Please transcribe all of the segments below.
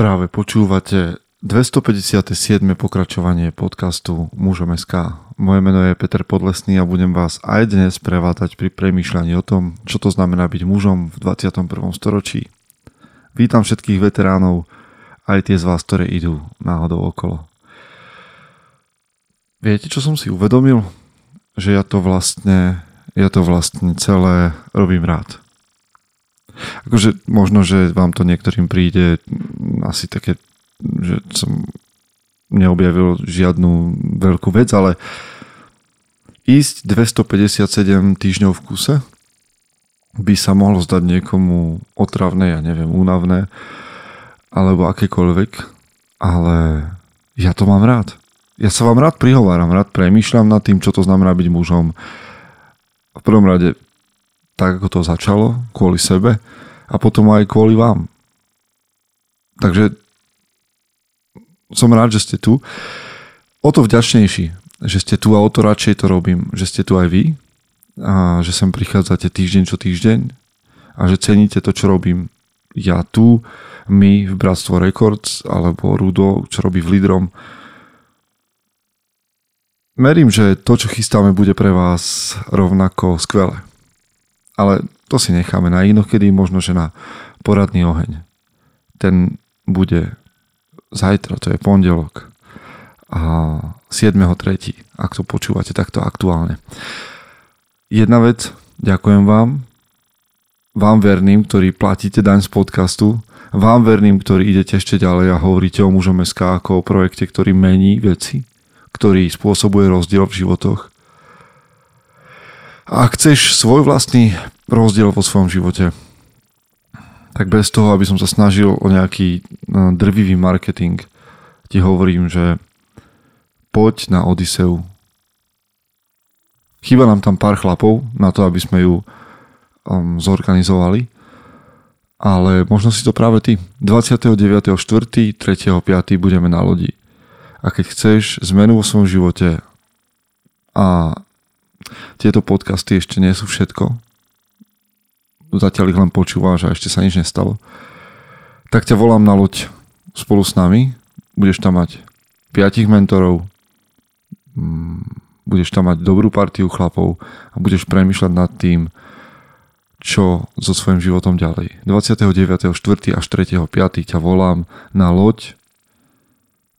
Práve počúvate 257. pokračovanie podcastu Mužom SK. Moje meno je Peter Podlesný a budem vás aj dnes prevádať pri premýšľaní o tom, čo to znamená byť mužom v 21. storočí. Vítam všetkých veteránov, aj tie z vás, ktoré idú náhodou okolo. Viete, čo som si uvedomil? Že ja to vlastne, ja to vlastne celé robím rád. Akože možno, že vám to niektorým príde asi také, že som neobjavil žiadnu veľkú vec, ale ísť 257 týždňov v kuse by sa mohlo zdať niekomu otravné, ja neviem, únavné, alebo akékoľvek, ale ja to mám rád. Ja sa vám rád prihováram, rád premýšľam nad tým, čo to znamená byť mužom. V prvom rade tak, ako to začalo, kvôli sebe a potom aj kvôli vám. Takže som rád, že ste tu. O to vďačnejší, že ste tu a o to radšej to robím, že ste tu aj vy a že sem prichádzate týždeň čo týždeň a že ceníte to, čo robím ja tu, my v Bratstvo Records alebo Rudo, čo robí v Lidrom. Merím, že to, čo chystáme, bude pre vás rovnako skvelé ale to si necháme na inokedy, možno, že na poradný oheň. Ten bude zajtra, to je pondelok a 7.3., ak to počúvate takto aktuálne. Jedna vec, ďakujem vám, vám verným, ktorí platíte daň z podcastu, vám verným, ktorí idete ešte ďalej a hovoríte o mužom SK ako o projekte, ktorý mení veci, ktorý spôsobuje rozdiel v životoch ak chceš svoj vlastný rozdiel vo svojom živote, tak bez toho, aby som sa snažil o nejaký no, drvivý marketing, ti hovorím, že poď na Odiseu. Chýba nám tam pár chlapov na to, aby sme ju um, zorganizovali, ale možno si to práve ty. 29.4. 3.5. budeme na lodi. A keď chceš zmenu vo svojom živote a tieto podcasty ešte nie sú všetko. Zatiaľ ich len počúvaš a ešte sa nič nestalo. Tak ťa volám na loď spolu s nami. Budeš tam mať piatich mentorov, mm, budeš tam mať dobrú partiu chlapov a budeš premyšľať nad tým, čo so svojím životom ďalej. 29.4. až 3.5. ťa volám na loď,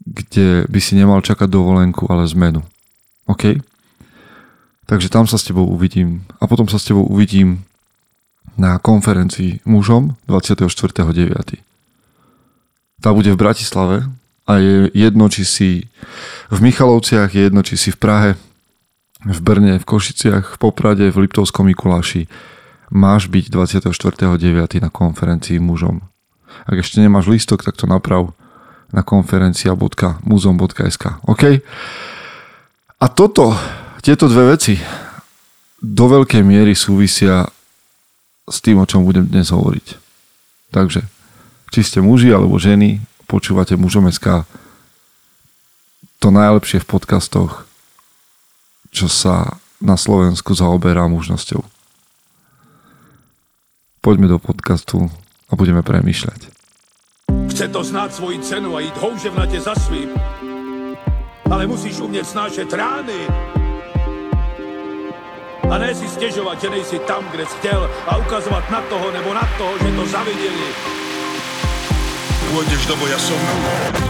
kde by si nemal čakať dovolenku, ale zmenu. OK? Takže tam sa s tebou uvidím. A potom sa s tebou uvidím na konferencii mužom 24.9. Tá bude v Bratislave a je jedno, či si v Michalovciach, je jedno, či si v Prahe, v Brne, v Košiciach, v Poprade, v Liptovskom Mikuláši. Máš byť 24.9. na konferencii mužom. Ak ešte nemáš listok, tak to naprav na konferencia.muzom.sk OK? A toto tieto dve veci do veľkej miery súvisia s tým, o čom budem dnes hovoriť. Takže, či ste muži alebo ženy, počúvate mužom SK, to najlepšie v podcastoch, čo sa na Slovensku zaoberá mužnosťou. Poďme do podcastu a budeme premýšľať. Chce to znáť svoji cenu a ísť houževnate za svým. Ale musíš umieť snášať rány a ne si stěžovat, že nejsi tam, kde jsi chtěl a ukazovat na toho nebo na toho, že to zaviděli. Pôjdeš do boja som.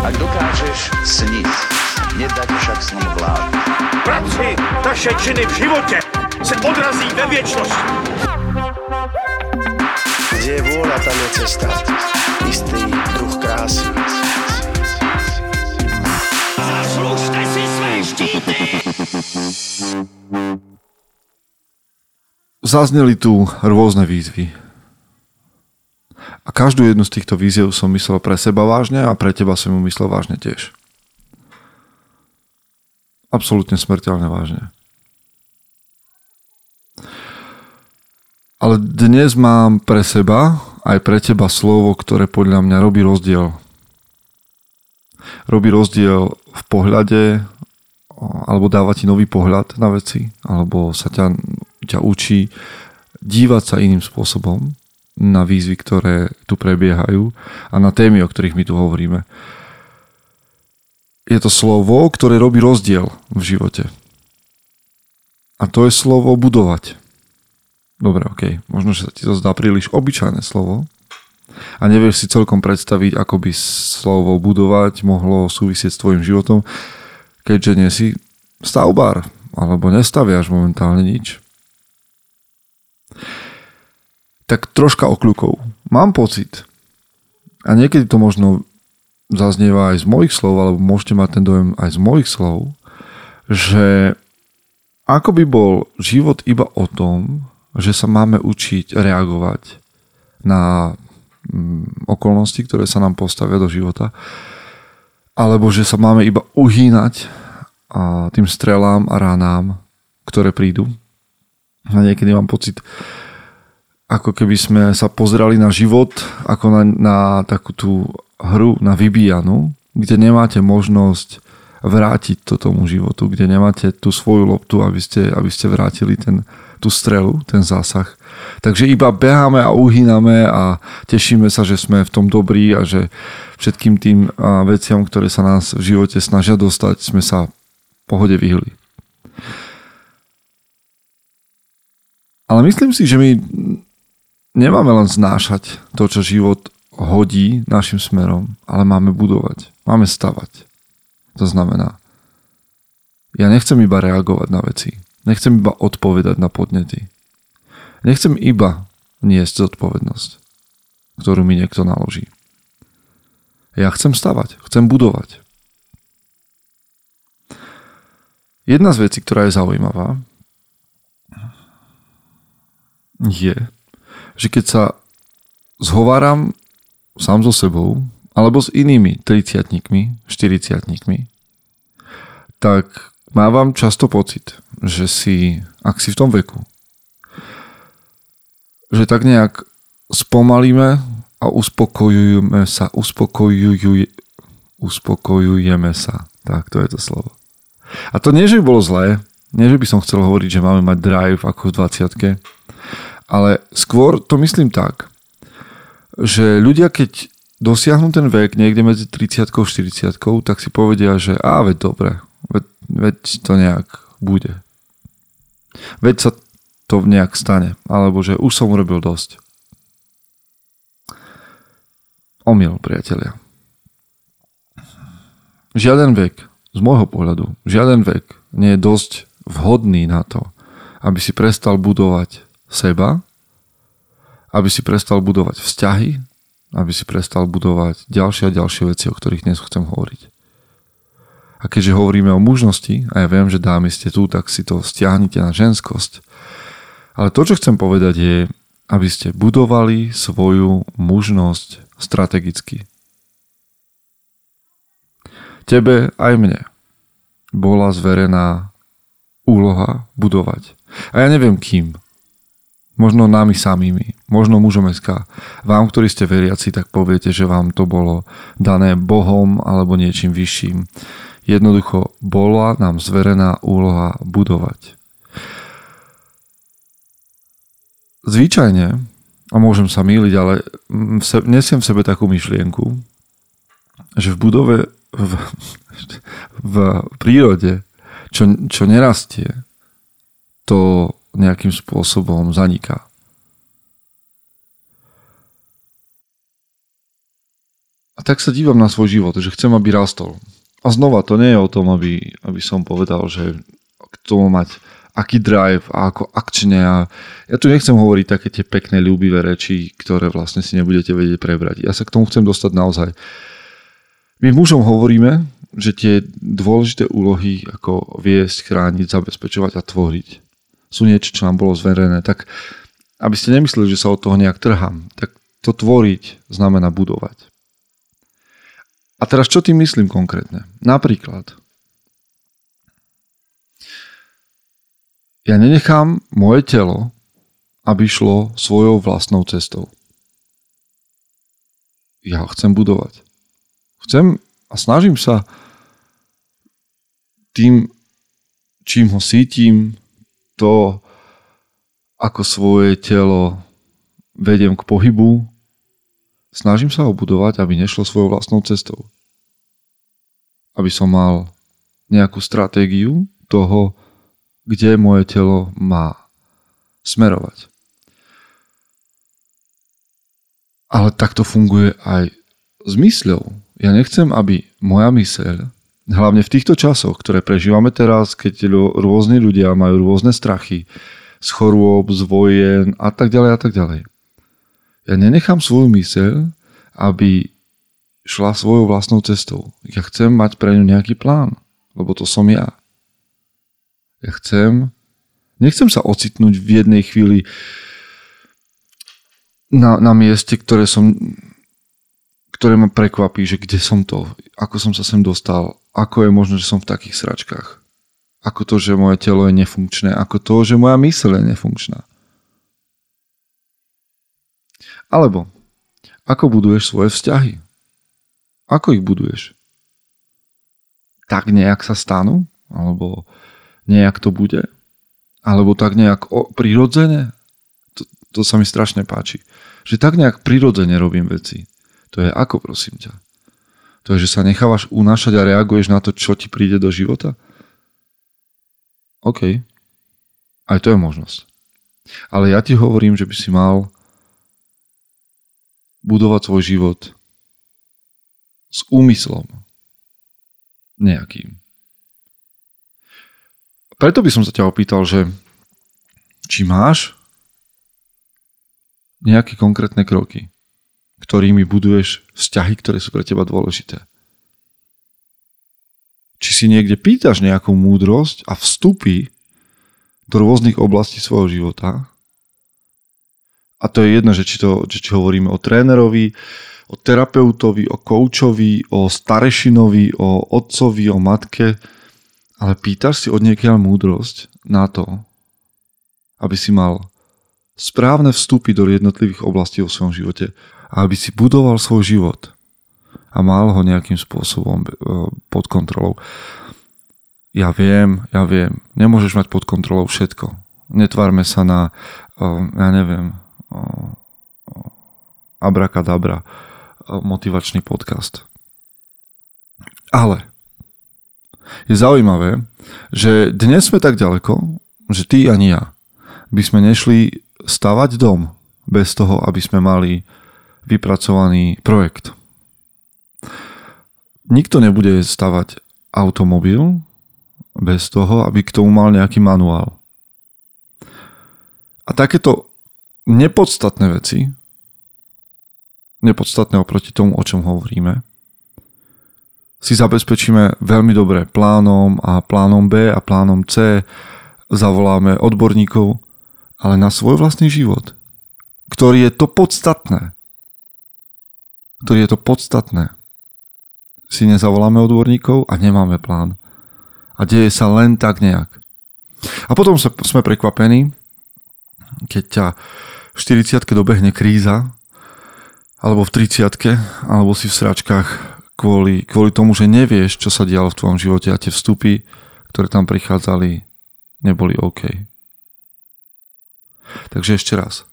Ak dokážeš sniť, nedať však sním vlád. Práci taše činy v životě se odrazí ve věčnosti. Kde je vôľa, tam je cesta. Istý druh krásy. Zaslužte si své štíty! Zazneli tu rôzne výzvy. A každú jednu z týchto výziev som myslel pre seba vážne a pre teba som ju myslel vážne tiež. Absolútne smrteľne vážne. Ale dnes mám pre seba aj pre teba slovo, ktoré podľa mňa robí rozdiel. Robí rozdiel v pohľade, alebo dáva ti nový pohľad na veci, alebo sa ťa ťa učí dívať sa iným spôsobom na výzvy, ktoré tu prebiehajú a na témy, o ktorých my tu hovoríme. Je to slovo, ktoré robí rozdiel v živote. A to je slovo budovať. Dobre, ok. Možno, že sa ti to zdá príliš obyčajné slovo a nevieš si celkom predstaviť, ako by slovo budovať mohlo súvisieť s tvojim životom, keďže nie si stavbár alebo nestaviaš momentálne nič. Tak troška okľukov. Mám pocit, a niekedy to možno zaznieva aj z mojich slov, alebo môžete mať ten dojem aj z mojich slov, že ako by bol život iba o tom, že sa máme učiť reagovať na mm, okolnosti, ktoré sa nám postavia do života, alebo že sa máme iba uhýnať tým strelám a ránám, ktoré prídu. A niekedy mám pocit, ako keby sme sa pozerali na život ako na, na takú tú hru, na vybíjanu, kde nemáte možnosť vrátiť to tomu životu, kde nemáte tú svoju loptu, aby ste, aby ste vrátili ten, tú strelu, ten zásah. Takže iba beháme a uhýname a tešíme sa, že sme v tom dobrí a že všetkým tým veciam, ktoré sa nás v živote snažia dostať, sme sa pohode vyhli. Ale myslím si, že my nemáme len znášať to, čo život hodí našim smerom, ale máme budovať, máme stavať. To znamená, ja nechcem iba reagovať na veci. Nechcem iba odpovedať na podnety. Nechcem iba niesť zodpovednosť, ktorú mi niekto naloží. Ja chcem stavať, chcem budovať. Jedna z vecí, ktorá je zaujímavá, je, že keď sa zhováram sám so sebou, alebo s inými 30 40 tak mávam často pocit, že si, ak si v tom veku, že tak nejak spomalíme a uspokojujeme sa, uspokojuj, uspokojujeme sa. Tak, to je to slovo. A to nie, že by bolo zlé, nie, že by som chcel hovoriť, že máme mať drive ako v 20 ale skôr to myslím tak, že ľudia, keď dosiahnu ten vek niekde medzi 30 a 40 tak si povedia, že a veď dobre, veď, veď to nejak bude. Veď sa to nejak stane, alebo že už som urobil dosť. Omyl, priatelia. Žiaden vek, z môjho pohľadu, žiaden vek nie je dosť vhodný na to, aby si prestal budovať seba, aby si prestal budovať vzťahy, aby si prestal budovať ďalšie a ďalšie veci, o ktorých dnes chcem hovoriť. A keďže hovoríme o mužnosti, a ja viem, že dámy ste tu, tak si to stiahnite na ženskosť. Ale to, čo chcem povedať je, aby ste budovali svoju mužnosť strategicky. Tebe aj mne bola zverená úloha budovať. A ja neviem kým, možno nami samými, možno mužom SK. Vám, ktorí ste veriaci, tak poviete, že vám to bolo dané Bohom alebo niečím vyšším. Jednoducho bola nám zverená úloha budovať. Zvyčajne, a môžem sa míliť, ale nesiem v sebe takú myšlienku, že v budove, v, v prírode, čo, čo nerastie, to nejakým spôsobom zaniká. A tak sa dívam na svoj život, že chcem, aby rastol. A znova, to nie je o tom, aby, aby som povedal, že k tomu mať aký drive a ako akčne. A ja tu nechcem hovoriť také tie pekné, ľúbivé reči, ktoré vlastne si nebudete vedieť prebrať. Ja sa k tomu chcem dostať naozaj. My mužom hovoríme, že tie dôležité úlohy ako viesť, chrániť, zabezpečovať a tvoriť sú niečo, čo nám bolo zverené, tak aby ste nemysleli, že sa od toho nejak trhám, tak to tvoriť znamená budovať. A teraz čo tým myslím konkrétne? Napríklad, ja nenechám moje telo, aby šlo svojou vlastnou cestou. Ja ho chcem budovať. Chcem a snažím sa tým, čím ho sítim, to, ako svoje telo vediem k pohybu, snažím sa ho budovať, aby nešlo svojou vlastnou cestou. Aby som mal nejakú stratégiu toho, kde moje telo má smerovať. Ale takto funguje aj s mysľou. Ja nechcem, aby moja myseľ, hlavne v týchto časoch, ktoré prežívame teraz, keď rôzni ľudia majú rôzne strachy z chorôb, z vojen a tak ďalej a tak ďalej. Ja nenechám svoju myseľ, aby šla svojou vlastnou cestou. Ja chcem mať pre ňu nejaký plán, lebo to som ja. Ja chcem, nechcem sa ocitnúť v jednej chvíli na, na mieste, ktoré som ktoré ma prekvapí, že kde som to, ako som sa sem dostal, ako je možné, že som v takých sračkách. Ako to, že moje telo je nefunkčné, ako to, že moja myseľ je nefunkčná. Alebo, ako buduješ svoje vzťahy? Ako ich buduješ? Tak nejak sa stanú? Alebo nejak to bude? Alebo tak nejak prirodzene? To, to sa mi strašne páči. Že tak nejak prirodzene robím veci. To je ako, prosím ťa? To je, že sa nechávaš unášať a reaguješ na to, čo ti príde do života? OK. Aj to je možnosť. Ale ja ti hovorím, že by si mal budovať svoj život s úmyslom nejakým. Preto by som sa ťa opýtal, že či máš nejaké konkrétne kroky, ktorými buduješ vzťahy, ktoré sú pre teba dôležité. Či si niekde pýtaš nejakú múdrosť a vstupy do rôznych oblastí svojho života. A to je jedno, že či, to, že či hovoríme o trénerovi, o terapeutovi, o koučovi, o starešinovi, o otcovi, o matke, ale pýtaš si od niekiaľ múdrosť na to, aby si mal správne vstupy do jednotlivých oblastí vo svojom živote aby si budoval svoj život a mal ho nejakým spôsobom e, pod kontrolou. Ja viem, ja viem, nemôžeš mať pod kontrolou všetko. Netvárme sa na, e, ja neviem, e, abrakadabra motivačný podcast. Ale je zaujímavé, že dnes sme tak ďaleko, že ty ani ja by sme nešli stavať dom bez toho, aby sme mali vypracovaný projekt. Nikto nebude stavať automobil bez toho, aby k tomu mal nejaký manuál. A takéto nepodstatné veci, nepodstatné oproti tomu, o čom hovoríme, si zabezpečíme veľmi dobre plánom a plánom B a plánom C, zavoláme odborníkov, ale na svoj vlastný život, ktorý je to podstatné, ktorý je to podstatné. Si nezavoláme odborníkov a nemáme plán. A deje sa len tak nejak. A potom sme prekvapení, keď ťa v 40 dobehne kríza, alebo v 30 alebo si v sračkách kvôli, kvôli tomu, že nevieš, čo sa dialo v tvojom živote a tie vstupy, ktoré tam prichádzali, neboli OK. Takže ešte raz.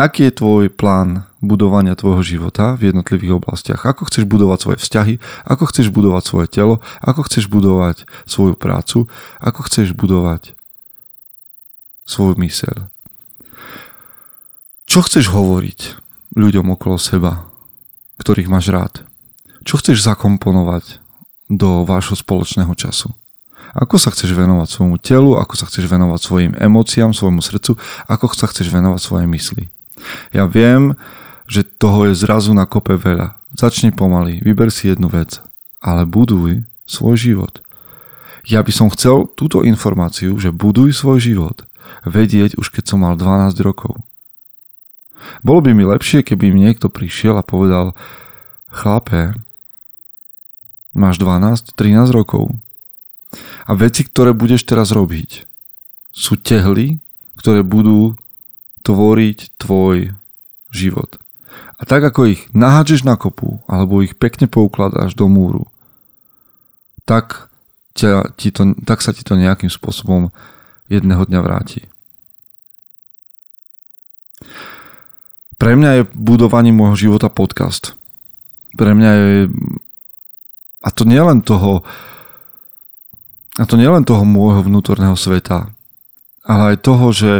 Aký je tvoj plán budovania tvojho života v jednotlivých oblastiach? Ako chceš budovať svoje vzťahy? Ako chceš budovať svoje telo? Ako chceš budovať svoju prácu? Ako chceš budovať svoju myseľ? Čo chceš hovoriť ľuďom okolo seba, ktorých máš rád? Čo chceš zakomponovať do vášho spoločného času? Ako sa chceš venovať svojmu telu, ako sa chceš venovať svojim emóciám, svojmu srdcu, ako sa chceš venovať svojej mysli. Ja viem, že toho je zrazu na kope veľa. Začni pomaly, vyber si jednu vec, ale buduj svoj život. Ja by som chcel túto informáciu, že buduj svoj život, vedieť už keď som mal 12 rokov. Bolo by mi lepšie, keby mi niekto prišiel a povedal chlape, máš 12, 13 rokov a veci, ktoré budeš teraz robiť, sú tehly, ktoré budú tvoriť tvoj život. A tak ako ich nahádžeš na kopu, alebo ich pekne poukladáš do múru, tak, ťa, ti to, tak sa ti to nejakým spôsobom jedného dňa vráti. Pre mňa je budovanie môjho života podcast. Pre mňa je... A to nielen toho... A to nielen toho môjho vnútorného sveta, ale aj toho, že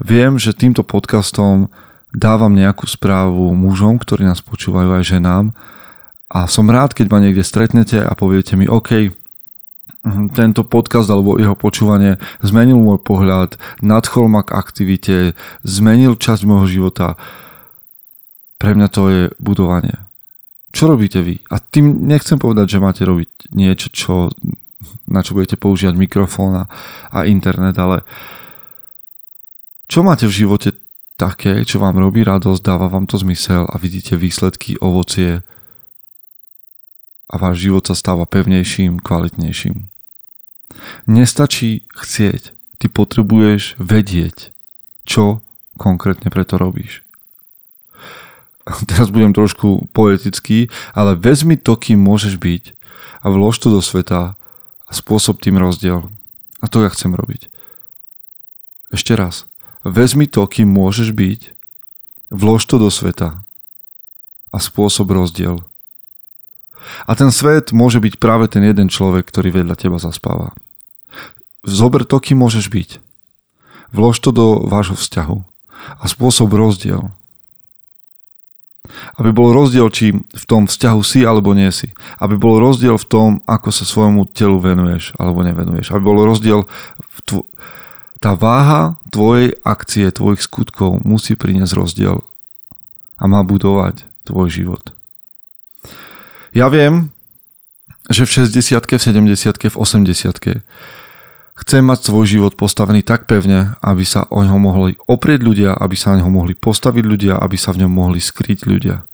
viem, že týmto podcastom dávam nejakú správu mužom, ktorí nás počúvajú aj ženám a som rád, keď ma niekde stretnete a poviete mi, OK, Mhm, tento podcast alebo jeho počúvanie zmenil môj pohľad, nadchol ma k aktivite, zmenil časť môjho života. Pre mňa to je budovanie. Čo robíte vy? A tým nechcem povedať, že máte robiť niečo, čo, na čo budete používať mikrofón a, internet, ale čo máte v živote také, čo vám robí radosť, dáva vám to zmysel a vidíte výsledky, ovocie a váš život sa stáva pevnejším, kvalitnejším. Nestačí chcieť. Ty potrebuješ vedieť, čo konkrétne preto robíš. Teraz budem trošku poetický, ale vezmi to, kým môžeš byť a vlož to do sveta a spôsob tým rozdiel. A to ja chcem robiť. Ešte raz. Vezmi to, kým môžeš byť, vlož to do sveta a spôsob rozdiel. A ten svet môže byť práve ten jeden človek, ktorý vedľa teba zaspáva. Zober to, kým môžeš byť. Vlož to do vášho vzťahu. A spôsob rozdiel. Aby bol rozdiel, či v tom vzťahu si alebo nie si. Aby bol rozdiel v tom, ako sa svojmu telu venuješ alebo nevenuješ. Aby bol rozdiel v tvo- tá váha tvojej akcie, tvojich skutkov musí priniesť rozdiel a má budovať tvoj život. Ja viem, že v 60 v 70 v 80 Chcem mať svoj život postavený tak pevne, aby sa o ňo mohli oprieť ľudia, aby sa na ňo mohli postaviť ľudia, aby sa v ňom mohli skryť ľudia.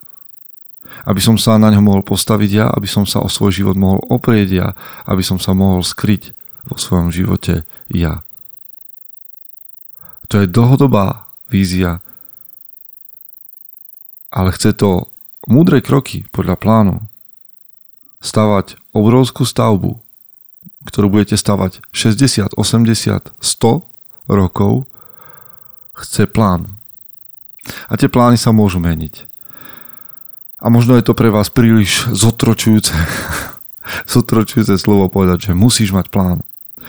Aby som sa na ňo mohol postaviť ja, aby som sa o svoj život mohol oprieť ja, aby som sa mohol skryť vo svojom živote ja. To je dlhodobá vízia, ale chce to múdre kroky podľa plánu. Stavať obrovskú stavbu, ktorú budete stavať 60, 80, 100 rokov, chce plán. A tie plány sa môžu meniť. A možno je to pre vás príliš zotročujúce, zotročujúce slovo povedať, že musíš mať plán.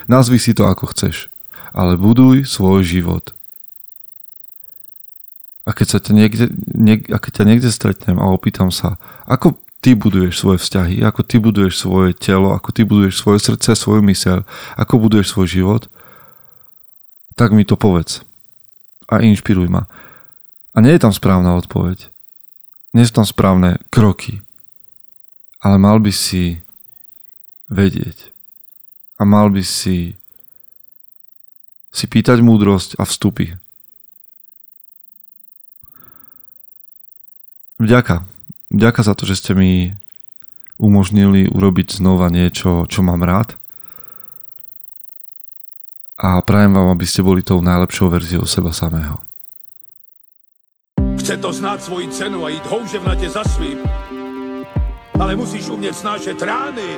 Nazvi si to ako chceš, ale buduj svoj život. A keď, sa ťa niekde, niek, a keď ťa niekde stretnem a opýtam sa, ako ty buduješ svoje vzťahy, ako ty buduješ svoje telo, ako ty buduješ svoje srdce, svoju myseľ, ako buduješ svoj život, tak mi to povedz. A inšpiruj ma. A nie je tam správna odpoveď. Nie sú tam správne kroky. Ale mal by si vedieť. A mal by si si pýtať múdrosť a vstupy. Vďaka Ďakujem za to, že ste mi umožnili urobiť znova niečo, čo mám rád. A prajem vám, aby ste boli tou najlepšou verziou seba samého. Chce to znáť svoji cenu a ísť houževnate za svým. Ale musíš umieť snášať rány.